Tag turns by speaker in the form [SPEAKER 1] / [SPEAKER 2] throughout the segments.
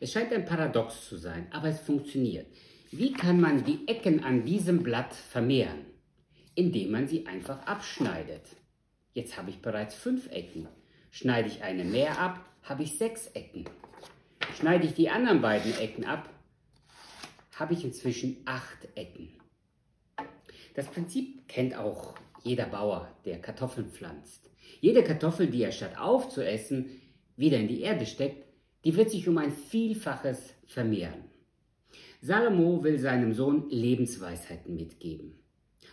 [SPEAKER 1] Es scheint ein Paradox zu sein, aber es funktioniert. Wie kann man die Ecken an diesem Blatt vermehren? Indem man sie einfach abschneidet. Jetzt habe ich bereits fünf Ecken. Schneide ich eine mehr ab, habe ich sechs Ecken. Schneide ich die anderen beiden Ecken ab, habe ich inzwischen acht Ecken. Das Prinzip kennt auch jeder Bauer, der Kartoffeln pflanzt. Jede Kartoffel, die er statt aufzuessen wieder in die Erde steckt, die wird sich um ein Vielfaches vermehren. Salomo will seinem Sohn Lebensweisheiten mitgeben.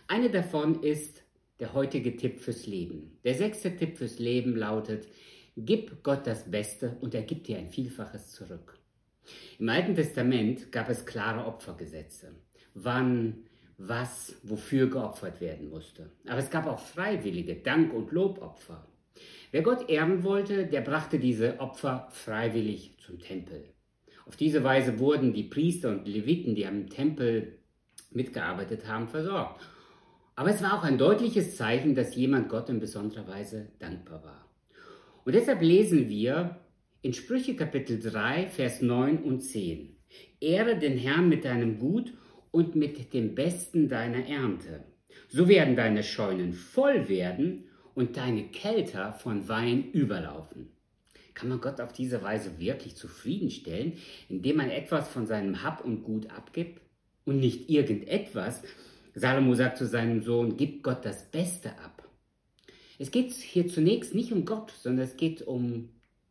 [SPEAKER 1] Eine davon ist der heutige Tipp fürs Leben. Der sechste Tipp fürs Leben lautet, gib Gott das Beste und er gibt dir ein Vielfaches zurück. Im Alten Testament gab es klare Opfergesetze, wann, was, wofür geopfert werden musste. Aber es gab auch freiwillige Dank- und Lobopfer. Wer Gott ehren wollte, der brachte diese Opfer freiwillig zum Tempel. Auf diese Weise wurden die Priester und Leviten, die am Tempel mitgearbeitet haben, versorgt. Aber es war auch ein deutliches Zeichen, dass jemand Gott in besonderer Weise dankbar war. Und deshalb lesen wir in Sprüche Kapitel 3, Vers 9 und 10. Ehre den Herrn mit deinem Gut und mit dem Besten deiner Ernte. So werden deine Scheunen voll werden und deine Kelter von Wein überlaufen. Kann man Gott auf diese Weise wirklich zufriedenstellen, indem man etwas von seinem Hab und Gut abgibt und nicht irgendetwas? Salomo sagt zu seinem Sohn, gib Gott das Beste ab. Es geht hier zunächst nicht um Gott, sondern es geht um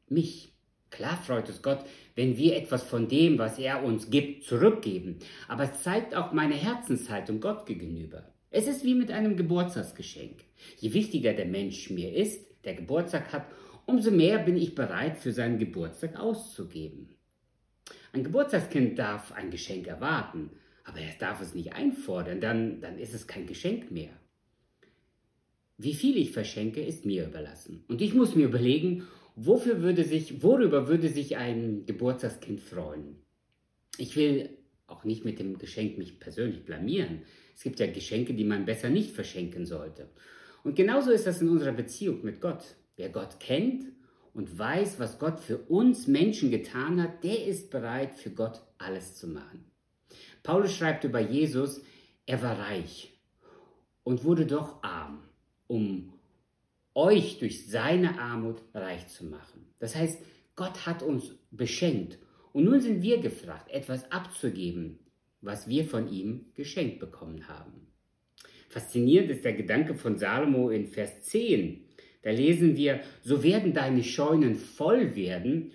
[SPEAKER 1] mich. Klar freut es Gott, wenn wir etwas von dem, was er uns gibt, zurückgeben. Aber es zeigt auch meine Herzenshaltung Gott gegenüber. Es ist wie mit einem Geburtstagsgeschenk. Je wichtiger der Mensch mir ist, der Geburtstag hat, umso mehr bin ich bereit, für seinen Geburtstag auszugeben. Ein Geburtstagskind darf ein Geschenk erwarten, aber er darf es nicht einfordern, dann, dann ist es kein Geschenk mehr. Wie viel ich verschenke, ist mir überlassen. Und ich muss mir überlegen, Wofür würde sich, worüber würde sich ein Geburtstagskind freuen? Ich will auch nicht mit dem Geschenk mich persönlich blamieren. Es gibt ja Geschenke, die man besser nicht verschenken sollte. Und genauso ist das in unserer Beziehung mit Gott. Wer Gott kennt und weiß, was Gott für uns Menschen getan hat, der ist bereit, für Gott alles zu machen. Paulus schreibt über Jesus, er war reich und wurde doch arm, um euch durch seine Armut reich zu machen. Das heißt, Gott hat uns beschenkt und nun sind wir gefragt, etwas abzugeben, was wir von ihm geschenkt bekommen haben. Faszinierend ist der Gedanke von Salomo in Vers 10. Da lesen wir, so werden deine Scheunen voll werden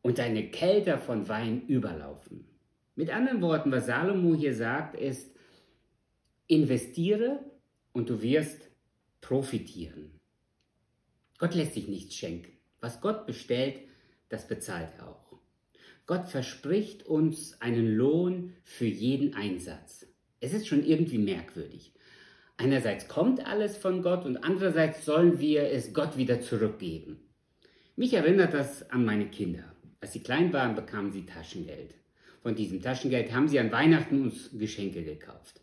[SPEAKER 1] und deine Kälter von Wein überlaufen. Mit anderen Worten, was Salomo hier sagt, ist, investiere und du wirst profitieren. Gott lässt sich nichts schenken. Was Gott bestellt, das bezahlt er auch. Gott verspricht uns einen Lohn für jeden Einsatz. Es ist schon irgendwie merkwürdig. Einerseits kommt alles von Gott und andererseits sollen wir es Gott wieder zurückgeben. Mich erinnert das an meine Kinder. Als sie klein waren, bekamen sie Taschengeld. Von diesem Taschengeld haben sie an Weihnachten uns Geschenke gekauft.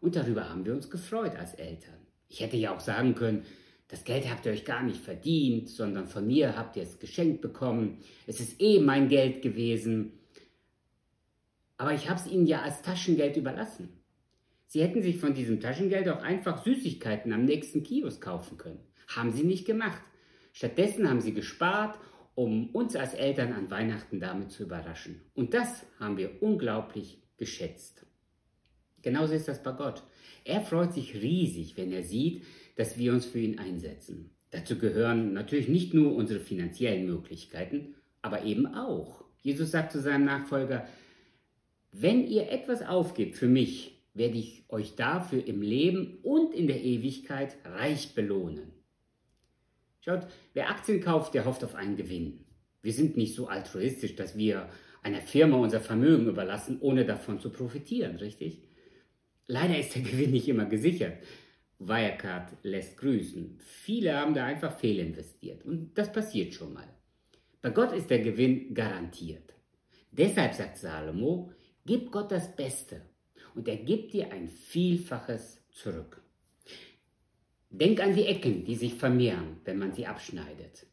[SPEAKER 1] Und darüber haben wir uns gefreut als Eltern. Ich hätte ja auch sagen können, das Geld habt ihr euch gar nicht verdient, sondern von mir habt ihr es geschenkt bekommen. Es ist eh mein Geld gewesen. Aber ich habe es ihnen ja als Taschengeld überlassen. Sie hätten sich von diesem Taschengeld auch einfach Süßigkeiten am nächsten Kiosk kaufen können. Haben sie nicht gemacht. Stattdessen haben sie gespart, um uns als Eltern an Weihnachten damit zu überraschen. Und das haben wir unglaublich geschätzt. Genauso ist das bei Gott. Er freut sich riesig, wenn er sieht, dass wir uns für ihn einsetzen. Dazu gehören natürlich nicht nur unsere finanziellen Möglichkeiten, aber eben auch. Jesus sagt zu seinem Nachfolger, wenn ihr etwas aufgebt für mich, werde ich euch dafür im Leben und in der Ewigkeit reich belohnen. Schaut, wer Aktien kauft, der hofft auf einen Gewinn. Wir sind nicht so altruistisch, dass wir einer Firma unser Vermögen überlassen, ohne davon zu profitieren, richtig? Leider ist der Gewinn nicht immer gesichert. Wirecard lässt grüßen. Viele haben da einfach fehlinvestiert und das passiert schon mal. Bei Gott ist der Gewinn garantiert. Deshalb sagt Salomo, gib Gott das Beste und er gibt dir ein Vielfaches zurück. Denk an die Ecken, die sich vermehren, wenn man sie abschneidet.